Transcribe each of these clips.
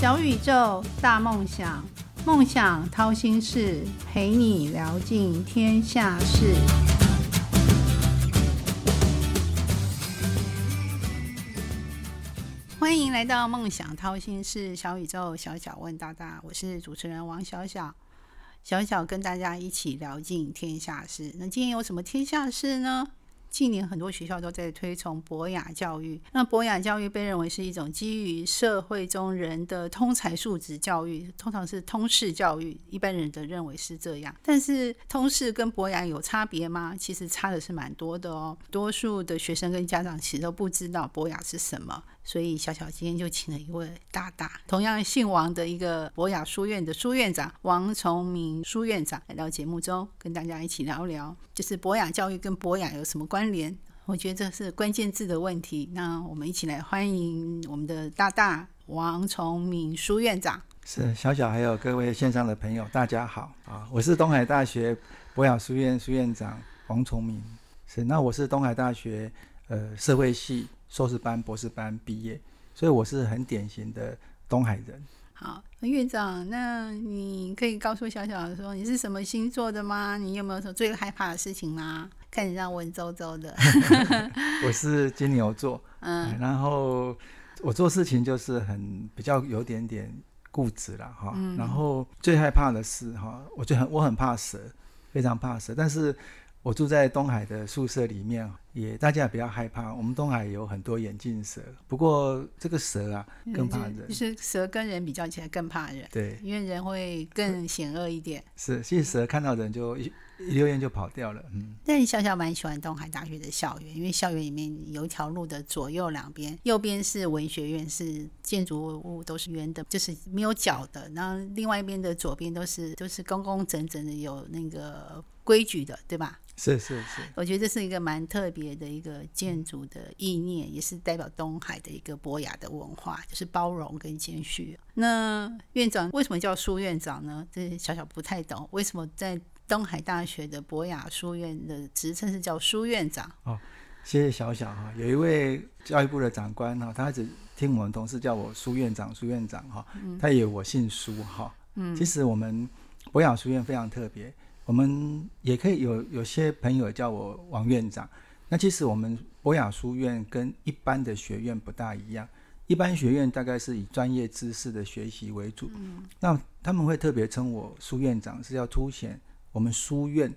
小宇宙，大梦想，梦想掏心事，陪你聊尽天下事。欢迎来到梦想掏心事，小宇宙，小小问大大，我是主持人王小小。小小跟大家一起聊尽天下事。那今天有什么天下事呢？近年很多学校都在推崇博雅教育，那博雅教育被认为是一种基于社会中人的通才素质教育，通常是通识教育，一般人的认为是这样。但是通识跟博雅有差别吗？其实差的是蛮多的哦。多数的学生跟家长其实都不知道博雅是什么。所以小小今天就请了一位大大，同样姓王的一个博雅书院的书院长王崇明书院长来到节目中，跟大家一起聊聊，就是博雅教育跟博雅有什么关联？我觉得这是关键字的问题。那我们一起来欢迎我们的大大王崇敏书院长。是小小还有各位线上的朋友，大家好啊！我是东海大学博雅书院书院长王崇敏。是，那我是东海大学呃社会系。硕士班、博士班毕业，所以我是很典型的东海人。好，院长，那你可以告诉小小说你是什么星座的吗？你有没有什么最害怕的事情吗？看你这样文绉绉的。我是金牛座，嗯，然后我做事情就是很比较有点点固执了哈。然后最害怕的是哈，我就很我很怕蛇，非常怕蛇，但是。我住在东海的宿舍里面，也大家也比较害怕。我们东海有很多眼镜蛇，不过这个蛇啊更怕人，就是蛇跟人比较起来更怕人。对，因为人会更险恶一点。是，其实蛇看到人就一一溜烟就跑掉了。嗯，但笑笑蛮喜欢东海大学的校园，因为校园里面有一条路的左右两边，右边是文学院，是建筑物都是圆的，就是没有角的。然后另外一边的左边都是都是工工整整的，有那个规矩的，对吧？是是是，我觉得这是一个蛮特别的一个建筑的意念，也是代表东海的一个博雅的文化，就是包容跟谦虚。那院长为什么叫书院长呢？这小小不太懂，为什么在东海大学的博雅书院的职称是叫书院长？哦，谢谢小小哈。有一位教育部的长官哈，他一直听我们同事叫我书院长，书院长哈，他以为我姓苏哈。嗯，其实我们博雅书院非常特别。我们也可以有有些朋友叫我王院长。那其实我们博雅书院跟一般的学院不大一样。一般学院大概是以专业知识的学习为主。嗯。那他们会特别称我书院长，是要凸显我们书院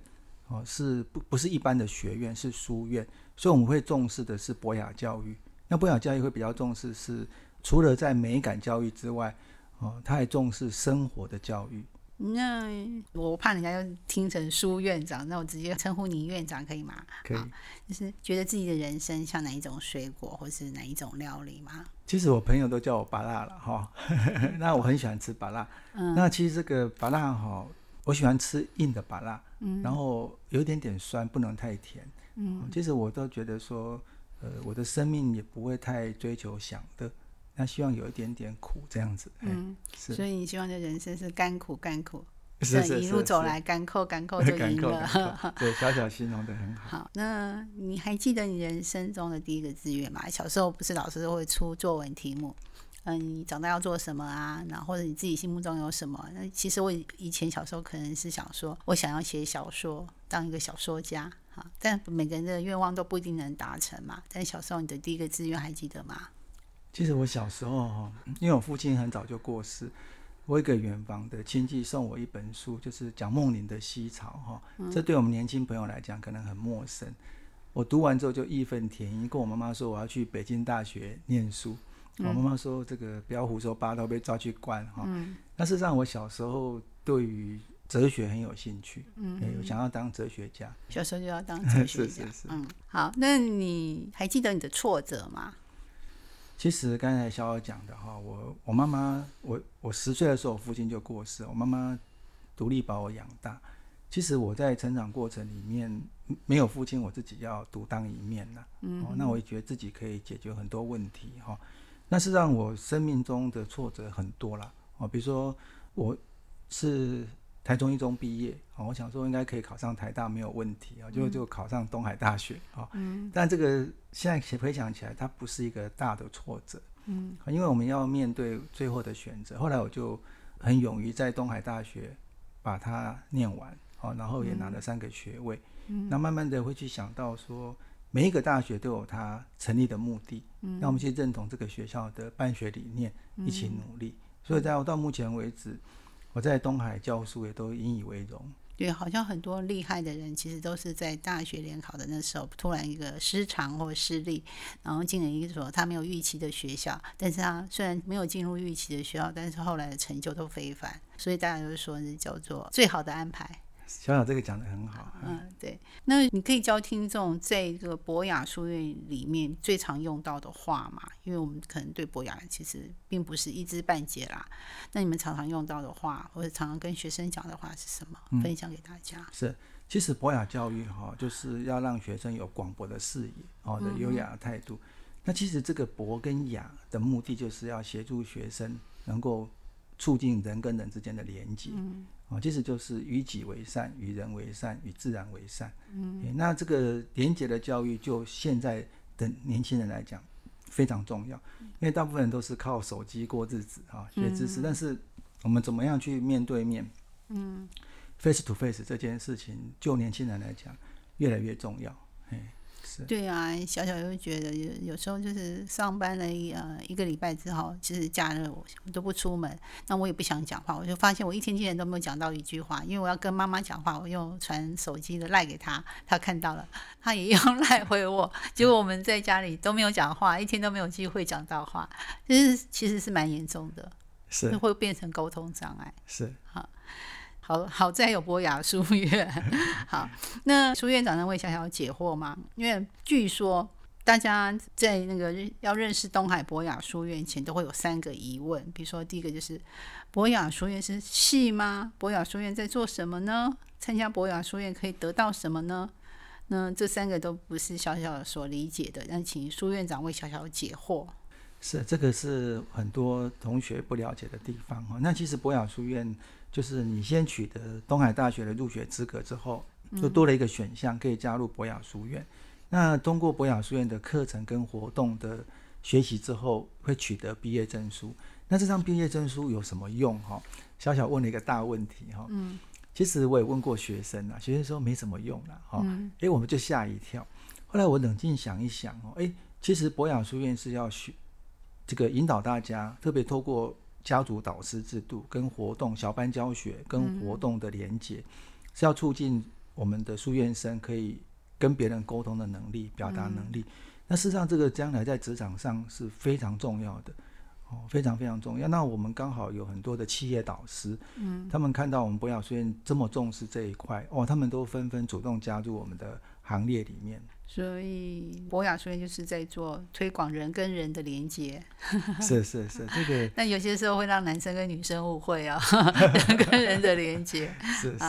哦，是不不是一般的学院，是书院。所以我们会重视的是博雅教育。那博雅教育会比较重视是除了在美感教育之外，哦，他还重视生活的教育。那我怕人家又听成苏院长，那我直接称呼你院长可以吗？可以。就是觉得自己的人生像哪一种水果，或是哪一种料理吗？其实我朋友都叫我巴辣了哈。那我很喜欢吃巴辣。嗯。那其实这个巴辣哈，我喜欢吃硬的巴辣。嗯。然后有一点点酸，不能太甜。嗯。其实我都觉得说，呃，我的生命也不会太追求想的。那希望有一点点苦这样子，嗯，是，所以你希望的人生是甘苦甘苦，是是一路走来甘扣甘扣 就赢了，对，小小形容的很好。好，那你还记得你人生中的第一个志愿吗？小时候不是老师都会出作文题目，嗯，你长大要做什么啊？然后或者你自己心目中有什么？那其实我以前小时候可能是想说，我想要写小说，当一个小说家，哈，但每个人的愿望都不一定能达成嘛。但小时候你的第一个志愿还记得吗？其实我小时候哈，因为我父亲很早就过世，我一个远房的亲戚送我一本书，就是蒋梦麟的《西潮》哈。这对我们年轻朋友来讲可能很陌生。我读完之后就义愤填膺，跟我妈妈说我要去北京大学念书。我妈妈说这个不要胡说八道，被抓去关哈。但是让我小时候对于哲学很有兴趣，嗯，想要当哲学家。小时候就要当 哲学家，嗯。好，那你还记得你的挫折吗？其实刚才小小讲的哈，我我妈妈，我我十岁的时候，我父亲就过世，我妈妈独立把我养大。其实我在成长过程里面没有父亲，我自己要独当一面呐。嗯，那我也觉得自己可以解决很多问题哈。那是让我生命中的挫折很多啦。哦，比如说我是台中一中毕业，哦，我想说应该可以考上台大没有问题啊，就就考上东海大学啊。嗯。但这个现在回想起来，它不是一个大的挫折。嗯。因为我们要面对最后的选择，后来我就很勇于在东海大学把它念完，哦，然后也拿了三个学位。嗯。那慢慢的会去想到说，每一个大学都有它成立的目的。嗯。那我们去认同这个学校的办学理念，一起努力。所以，在到目前为止。我在东海教书也都引以为荣。对，好像很多厉害的人，其实都是在大学联考的那时候，突然一个失常或失利，然后进了一所他没有预期的学校。但是他虽然没有进入预期的学校，但是后来的成就都非凡。所以大家都说那叫做最好的安排。小小这个讲的很好。嗯，对。那你可以教听众在这个博雅书院里面最常用到的话嘛？因为我们可能对博雅其实并不是一知半解啦。那你们常常用到的话，或者常常跟学生讲的话是什么？分享给大家。是，其实博雅教育哈，就是要让学生有广博的视野，哦的优雅的态度。那其实这个博跟雅的目的，就是要协助学生能够促进人跟人之间的连接。嗯。哦，其实就是与己为善，与人为善，与自然为善。嗯，那这个廉洁的教育，就现在的年轻人来讲非常重要，因为大部分人都是靠手机过日子啊，学知识。但是我们怎么样去面对面？嗯，face to face 这件事情，就年轻人来讲越来越重要。对啊，小小又觉得有有时候就是上班了一呃一个礼拜之后，其实假日我都不出门，那我也不想讲话，我就发现我一天竟然都没有讲到一句话，因为我要跟妈妈讲话，我用传手机的赖给她，她看到了，她也用 赖回我，结果我们在家里都没有讲话，一天都没有机会讲到话，就是其实是蛮严重的，是。会变成沟通障碍，是。好。好好在有博雅书院，好，那苏院长能为小小解惑吗？因为据说大家在那个要认识东海博雅书院前，都会有三个疑问，比如说第一个就是博雅书院是戏吗？博雅书院在做什么呢？参加博雅书院可以得到什么呢？那这三个都不是小小所理解的，那请苏院长为小小解惑。是，这个是很多同学不了解的地方哈。那其实博雅书院。就是你先取得东海大学的入学资格之后，就多了一个选项，可以加入博雅书院。那通过博雅书院的课程跟活动的学习之后，会取得毕业证书。那这张毕业证书有什么用？哈，小小问了一个大问题哈。嗯。其实我也问过学生啊，学生说没什么用啦哈。嗯。哎，我们就吓一跳。后来我冷静想一想哦，哎，其实博雅书院是要学这个引导大家，特别透过。家族导师制度跟活动小班教学跟活动的连接，是要促进我们的书院生可以跟别人沟通的能力、表达能力。那事实上，这个将来在职场上是非常重要的，哦，非常非常重要。那我们刚好有很多的企业导师，嗯，他们看到我们博雅书院这么重视这一块，哦，他们都纷纷主动加入我们的行列里面。所以博雅书院就是在做推广人跟人的连接，是是是，这个。那有些时候会让男生跟女生误会啊，人跟人的连接 是是。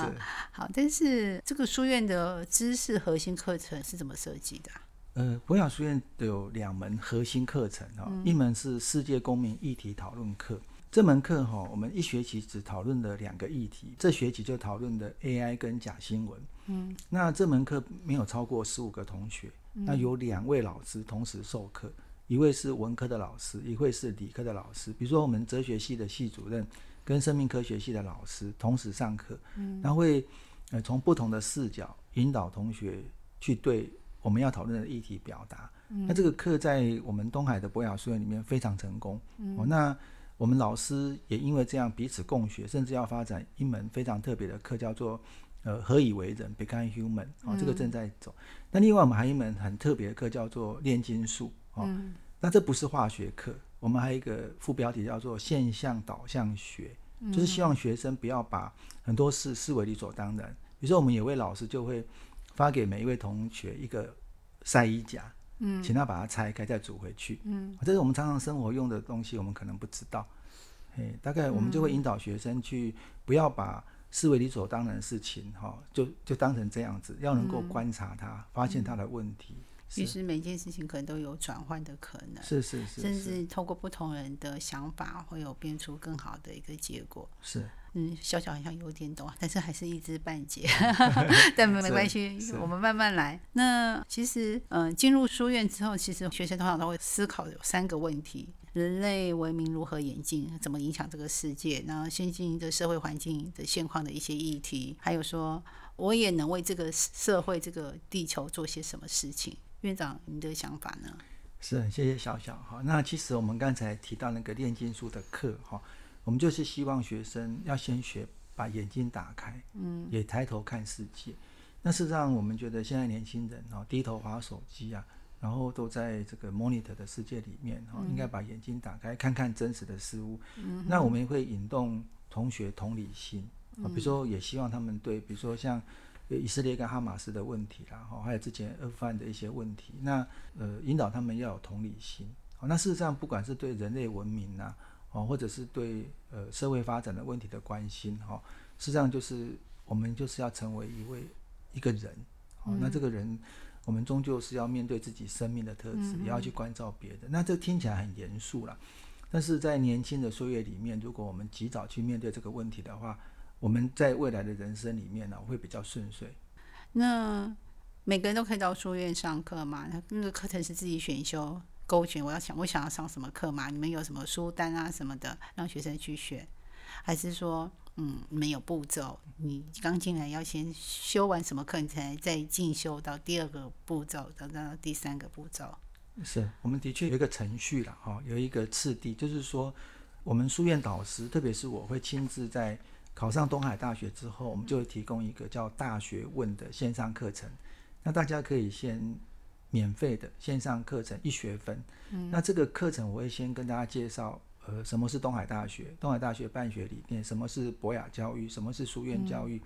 好，但是这个书院的知识核心课程是怎么设计的？呃，博雅书院有两门核心课程哈，一门是世界公民议题讨论课，这门课哈，我们一学期只讨论了两个议题，这学期就讨论的 AI 跟假新闻。嗯，那这门课没有超过十五个同学，那有两位老师同时授课，一位是文科的老师，一位是理科的老师。比如说我们哲学系的系主任跟生命科学系的老师同时上课，嗯，那会呃从不同的视角引导同学去对我们要讨论的议题表达。那这个课在我们东海的博雅书院里面非常成功。哦，那我们老师也因为这样彼此共学，甚至要发展一门非常特别的课，叫做。呃，何以为人？Become human。哦，这个正在走。那另外，我们还有一门很特别的课，叫做炼金术。哦，那这不是化学课。我们还有一个副标题叫做现象导向学，就是希望学生不要把很多事视为理所当然。比如说，我们有位老师就会发给每一位同学一个晒衣夹，嗯，请他把它拆开再煮回去。嗯，这是我们常常生活用的东西，我们可能不知道。哎，大概我们就会引导学生去不要把。视为理所当然的事情，哈，就就当成这样子，要能够观察它，发现它的问题，其实每件事情可能都有转换的可能，是是是，甚至透过不同人的想法，会有变出更好的一个结果。是，嗯，小小好像有点懂，但是还是一知半解 但没关系，我们慢慢来。那其实，嗯，进入书院之后，其实学生通常都会思考有三个问题：人类文明如何演进，怎么影响这个世界，然后先进的社会环境的现况的一些议题，还有说我也能为这个社会、这个地球做些什么事情。院长，你的想法呢？是，谢谢小小哈。那其实我们刚才提到那个炼金术的课哈，我们就是希望学生要先学把眼睛打开，嗯，也抬头看世界。那事实上，我们觉得现在年轻人哈低头划手机啊，然后都在这个 monitor 的世界里面哈，应该把眼睛打开，看看真实的事物。嗯，那我们也会引动同学同理心啊，比如说也希望他们对，比如说像。以色列跟哈马斯的问题啦，哈，还有之前阿富汗的一些问题，那呃，引导他们要有同理心。好，那事实上，不管是对人类文明呐，哦，或者是对呃社会发展的问题的关心，哈，事实上就是我们就是要成为一位一个人。哦，那这个人，我们终究是要面对自己生命的特质，也要去关照别的。那这听起来很严肃了，但是在年轻的岁月里面，如果我们及早去面对这个问题的话，我们在未来的人生里面呢，会比较顺遂。那每个人都可以到书院上课嘛？那个课程是自己选修勾选，我要想我想要上什么课嘛？你们有什么书单啊什么的，让学生去选？还是说，嗯，没有步骤？你刚进来要先修完什么课，你才再进修到第二个步骤，到到第三个步骤？是我们的确有一个程序了哈，有一个次第，就是说，我们书院导师，特别是我会亲自在。考上东海大学之后，我们就会提供一个叫“大学问”的线上课程。那大家可以先免费的线上课程一学分。嗯，那这个课程我会先跟大家介绍，呃，什么是东海大学？东海大学办学理念？什么是博雅教育？什么是书院教育？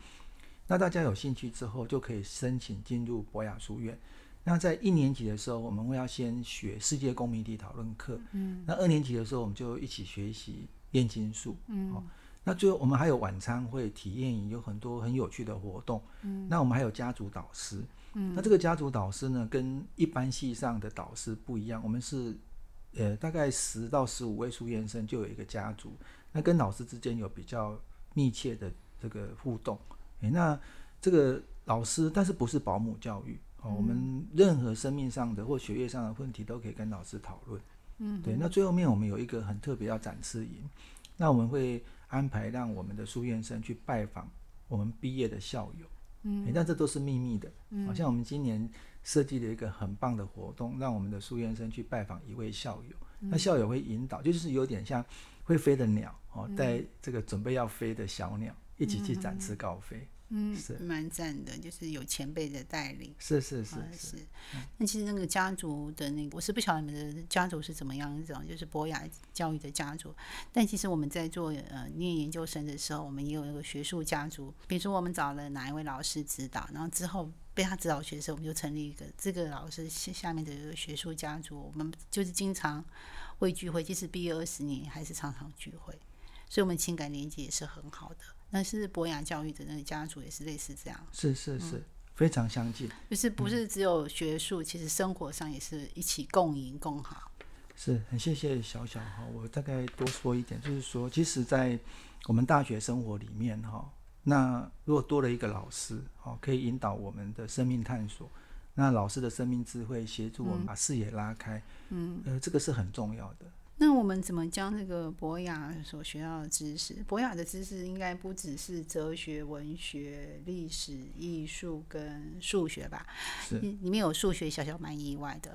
那大家有兴趣之后，就可以申请进入博雅书院。那在一年级的时候，我们会要先学世界公民题讨论课。嗯，那二年级的时候，我们就一起学习炼金术。嗯。那最后我们还有晚餐会、体验营，有很多很有趣的活动。嗯，那我们还有家族导师。嗯，那这个家族导师呢，跟一般系上的导师不一样。我们是，呃，大概十到十五位书院生就有一个家族，那跟老师之间有比较密切的这个互动。诶，那这个老师，但是不是保姆教育哦？我们任何生命上的或学业上的问题都可以跟老师讨论。嗯，对。那最后面我们有一个很特别要展示营，那我们会。安排让我们的书院生去拜访我们毕业的校友，嗯，但这都是秘密的。好像我们今年设计了一个很棒的活动，让我们的书院生去拜访一位校友。那校友会引导，就是有点像会飞的鸟哦，带这个准备要飞的小鸟一起去展翅高飞。嗯，是蛮赞的，就是有前辈的带领。是是是是。那其实那个家族的那个，我是不晓得你们的家族是怎么样一种，就是博雅教育的家族。但其实我们在做呃念研究生的时候，我们也有一个学术家族。比如说我们找了哪一位老师指导，然后之后被他指导学生，我们就成立一个这个老师下下面的一个学术家族。我们就是经常会聚会，即使毕业二十年，还是常常聚会。所以，我们情感连接也是很好的。那是博雅教育的那个家族也是类似这样，是是是，非常相近。就是不是只有学术，其实生活上也是一起共赢共好。是很谢谢小小哈，我大概多说一点，就是说，其实，在我们大学生活里面哈，那如果多了一个老师，好，可以引导我们的生命探索，那老师的生命智慧协助我们把视野拉开，嗯，呃，这个是很重要的。那我们怎么将这个博雅所学到的知识？博雅的知识应该不只是哲学、文学、历史、艺术跟数学吧？是，里面有数学，小小蛮意外的，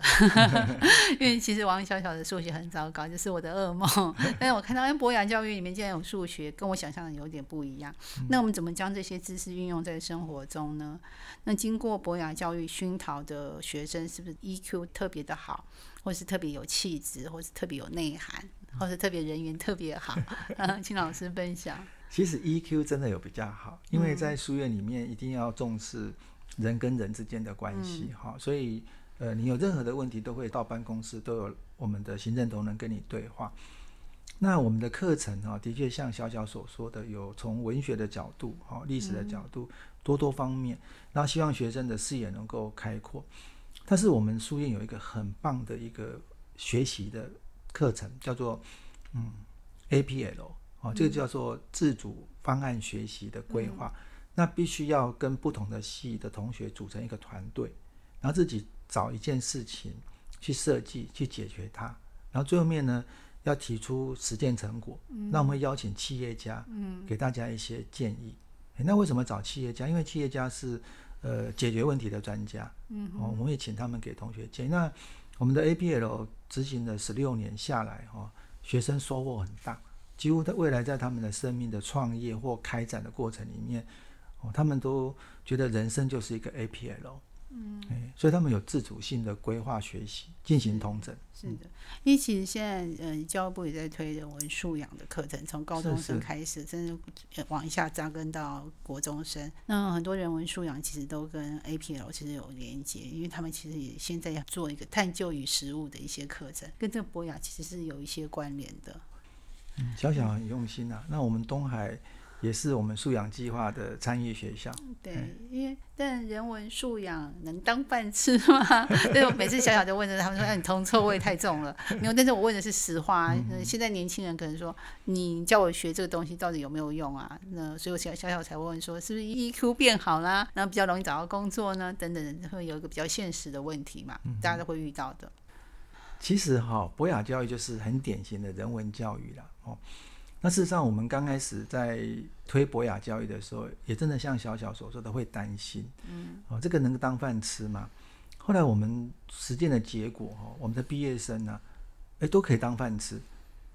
因为其实王小小的数学很糟糕，就是我的噩梦。但是我看到在博雅教育里面竟然有数学，跟我想象的有点不一样。那我们怎么将这些知识运用在生活中呢？那经过博雅教育熏陶的学生，是不是 EQ 特别的好？或是特别有气质，或是特别有内涵，或是特别人缘特别好，请老师分享。其实 EQ 真的有比较好，因为在书院里面一定要重视人跟人之间的关系，哈，所以呃，你有任何的问题都会到办公室，都有我们的行政同仁跟你对话。那我们的课程哈，的确像小小所说的，有从文学的角度，哈，历史的角度，多多方面，然后希望学生的视野能够开阔。但是我们书院有一个很棒的一个学习的课程，叫做嗯 APL 哦，这个叫做自主方案学习的规划。那必须要跟不同的系的同学组成一个团队，然后自己找一件事情去设计、去解决它，然后最后面呢要提出实践成果。那我们会邀请企业家，嗯，给大家一些建议。那为什么找企业家？因为企业家是呃解决问题的专家，嗯，哦，我们也请他们给同学建议。那我们的 APL 执行了十六年下来，哈，学生收获很大，几乎在未来在他们的生命的创业或开展的过程里面。哦，他们都觉得人生就是一个 APL，嗯，所以他们有自主性的规划学习，进行通整。是的，因为其实现在，呃，教育部也在推人文素养的课程，从高中生开始，甚至往下扎根到国中生。那很多人文素养其实都跟 APL 其实有连接，因为他们其实也现在要做一个探究与实务的一些课程，跟这个博雅其实是有一些关联的。嗯，小小很用心啊。那我们东海。也是我们素养计划的参与学校。对，因为但人文素养能当饭吃吗？所以我每次小小就问着他们说：“哎，你铜臭味太重了。”没有，但是我问的是实话。嗯现在年轻人可能说：“你叫我学这个东西到底有没有用啊？”那所以我小小小才问说：“是不是 EQ 变好啦？那比较容易找到工作呢？等等，会有一个比较现实的问题嘛？大家都会遇到的。”其实哈，博雅教育就是很典型的人文教育了哦。那事实上，我们刚开始在推博雅教育的时候，也真的像小小所说的，会担心，嗯，哦，这个能当饭吃吗？后来我们实践的结果，哈，我们的毕业生呢，哎，都可以当饭吃，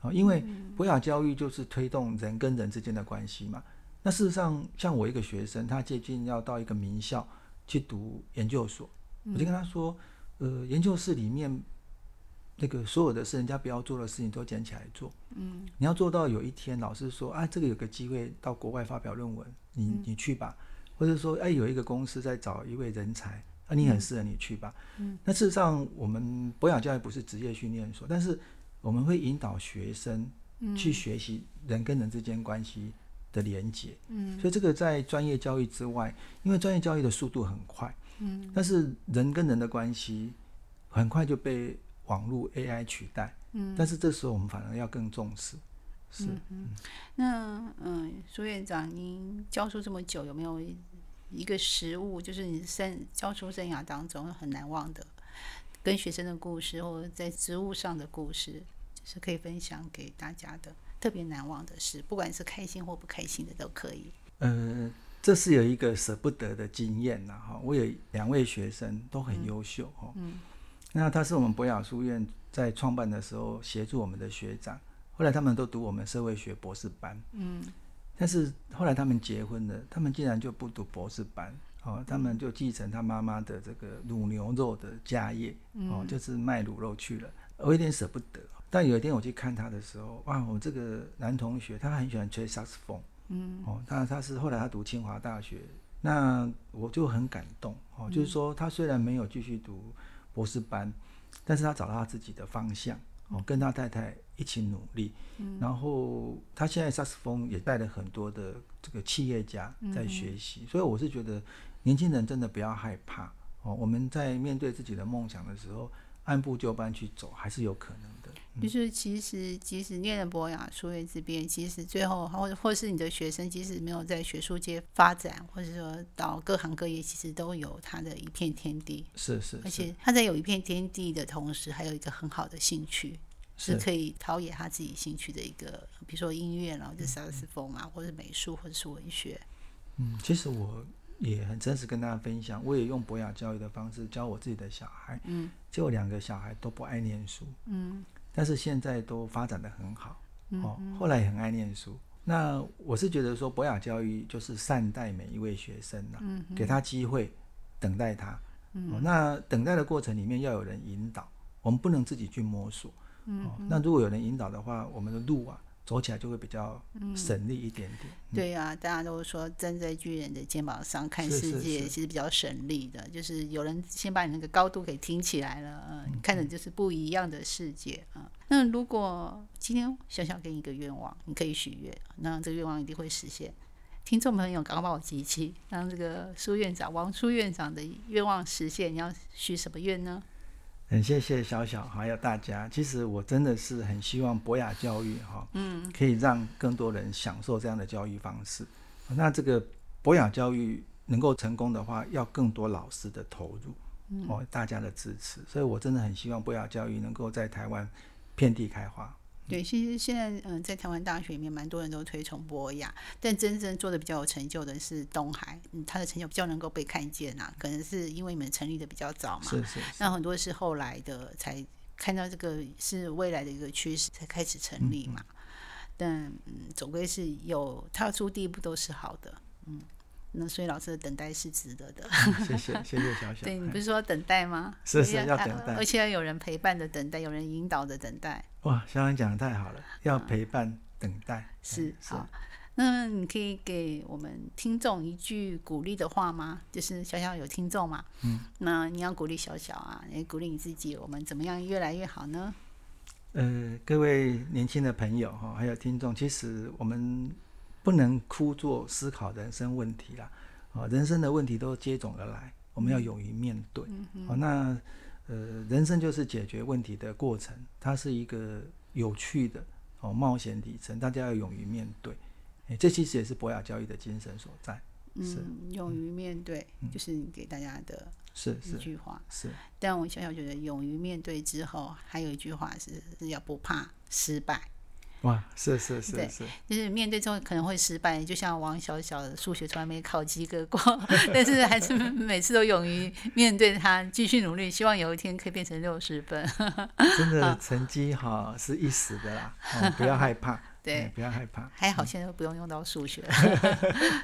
啊，因为博雅教育就是推动人跟人之间的关系嘛。那事实上，像我一个学生，他接近要到一个名校去读研究所，我就跟他说，呃，研究室里面。那个所有的事，人家不要做的事情都捡起来做。嗯，你要做到有一天老师说，啊，这个有个机会到国外发表论文，你你去吧。或者说，哎，有一个公司在找一位人才，啊，你很适合，你去吧。嗯，那事实上，我们博雅教育不是职业训练所，但是我们会引导学生去学习人跟人之间关系的连接。嗯，所以这个在专业教育之外，因为专业教育的速度很快。嗯，但是人跟人的关系很快就被。网络 AI 取代，嗯，但是这时候我们反而要更重视，是，嗯，那嗯，苏院长，您教书这么久，有没有一个实物，就是你生教书生涯当中很难忘的，跟学生的故事，或者在职务上的故事，就是可以分享给大家的特别难忘的事，不管是开心或不开心的都可以。呃，这是有一个舍不得的经验呐，哈，我有两位学生都很优秀，哈，嗯。那他是我们博雅书院在创办的时候协助我们的学长，后来他们都读我们社会学博士班，嗯，但是后来他们结婚了，他们竟然就不读博士班，哦，他们就继承他妈妈的这个卤牛肉的家业，哦，就是卖卤肉去了，我有点舍不得。但有一天我去看他的时候，哇，我这个男同学他很喜欢吹萨克斯风，嗯，哦，他他是后来他读清华大学，那我就很感动，哦，就是说他虽然没有继续读。博士班，但是他找到他自己的方向哦，跟他太太一起努力，然后他现在萨斯风也带了很多的这个企业家在学习，所以我是觉得年轻人真的不要害怕哦，我们在面对自己的梦想的时候，按部就班去走，还是有可能。就是其实，即使念了博雅书院这边，其实最后或或是你的学生，即使没有在学术界发展，或者说到各行各业，其实都有他的一片天地。是是。而且他在有一片天地的同时，还有一个很好的兴趣，是可以陶冶他自己兴趣的一个，比如说音乐，然后就萨克斯风啊，或者美术，或者是文学。嗯，其实我也很真实跟大家分享，我也用博雅教育的方式教我自己的小孩。嗯。就两个小孩都不爱念书。嗯。但是现在都发展的很好，哦，后来也很爱念书。那我是觉得说，博雅教育就是善待每一位学生呐，给他机会，等待他。哦，那等待的过程里面要有人引导，我们不能自己去摸索。哦，那如果有人引导的话，我们的路啊。走起来就会比较省力一点点。对啊，大家都说站在巨人的肩膀上看世界，其实比较省力的。就是有人先把你那个高度给挺起来了，嗯，看的就是不一样的世界啊。那如果今天小小给你一个愿望，你可以许愿，那这个愿望一定会实现。听众朋友赶快帮我集齐，让这个苏院长王苏院长的愿望实现。你要许什么愿呢？很谢谢小小还有大家。其实我真的是很希望博雅教育哈，嗯，可以让更多人享受这样的教育方式。那这个博雅教育能够成功的话，要更多老师的投入，哦，大家的支持。所以我真的很希望博雅教育能够在台湾遍地开花。对，其实现在嗯，在台湾大学里面，蛮多人都推崇博雅，但真正做的比较有成就的是东海，嗯，他的成就比较能够被看见啊，可能是因为你们成立的比较早嘛，是是。那很多是后来的才看到这个是未来的一个趋势才开始成立嘛，但嗯，总归是有踏出第一步都是好的，嗯。那所以老师的等待是值得的。谢谢谢谢小小。对你不是说等待吗？是是要等待，而且要有人陪伴的等待，有人引导的等待。哇，小小讲的太好了，要陪伴等待。是好，那你可以给我们听众一句鼓励的话吗？就是小小有听众嘛，嗯，那你要鼓励小小啊，也鼓励你自己，我们怎么样越来越好呢？呃，各位年轻的朋友哈，还有听众，其实我们。不能枯坐思考人生问题啦，啊，人生的问题都接踵而来，我们要勇于面对。哦，那呃，人生就是解决问题的过程，它是一个有趣的哦冒险旅程，大家要勇于面对。哎，这其实也是博雅教育的精神所在。是勇于面对，就是你给大家的是一句话。是，但我小小觉得，勇于面对之后，还有一句话是是要不怕失败。哇，是是是是，就是面对这种可能会失败，就像王小小的数学从来没考及格过，但是还是每次都勇于面对它，继续努力，希望有一天可以变成六十分。真的成绩哈是一时的啦，不要害怕，对，不要害怕。还好现在不用用到数学，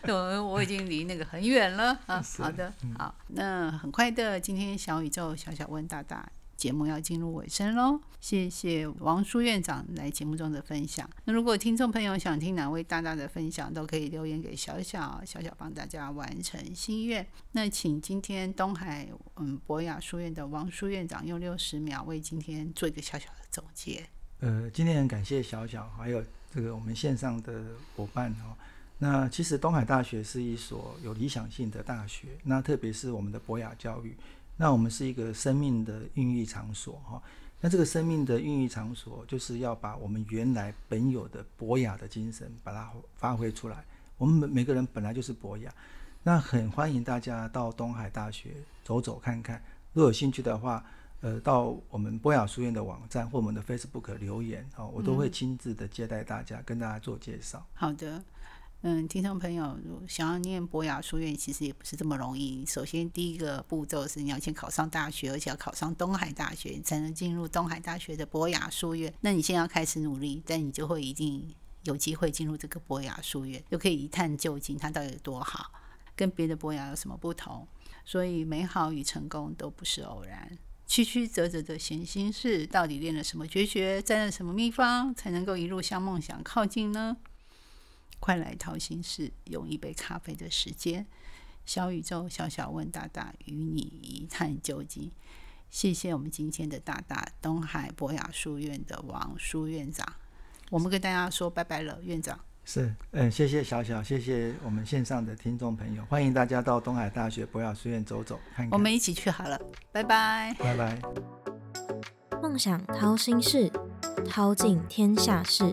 我我已经离那个很远了啊。好的，好，那很快的，今天小宇宙小小问大大。节目要进入尾声喽，谢谢王书院长来节目中的分享。那如果听众朋友想听哪位大大的分享，都可以留言给小小，小小帮大家完成心愿。那请今天东海嗯博雅书院的王书院长用六十秒为今天做一个小小的总结。呃，今天很感谢小小，还有这个我们线上的伙伴哦。那其实东海大学是一所有理想性的大学，那特别是我们的博雅教育。那我们是一个生命的孕育场所，哈。那这个生命的孕育场所，就是要把我们原来本有的博雅的精神，把它发挥出来。我们每每个人本来就是博雅，那很欢迎大家到东海大学走走看看。如果有兴趣的话，呃，到我们博雅书院的网站或我们的 Facebook 留言，哦，我都会亲自的接待大家，跟大家做介绍。好的。嗯，听众朋友，想要念博雅书院，其实也不是这么容易。首先，第一个步骤是你要先考上大学，而且要考上东海大学，才能进入东海大学的博雅书院。那你现在要开始努力，但你就会一定有机会进入这个博雅书院，就可以一探究竟它到底有多好，跟别的博雅有什么不同。所以，美好与成功都不是偶然。曲曲折折的闲心事，到底练了什么绝学，沾了什么秘方，才能够一路向梦想靠近呢？快来掏心事，用一杯咖啡的时间，小宇宙小小问大大，与你一探究竟。谢谢我们今天的大大东海博雅书院的王书院长，我们跟大家说拜拜了，院长。是，嗯，谢谢小小，谢谢我们线上的听众朋友，欢迎大家到东海大学博雅书院走走看看。我们一起去好了，拜拜，拜拜。梦想掏心事，掏尽天下事。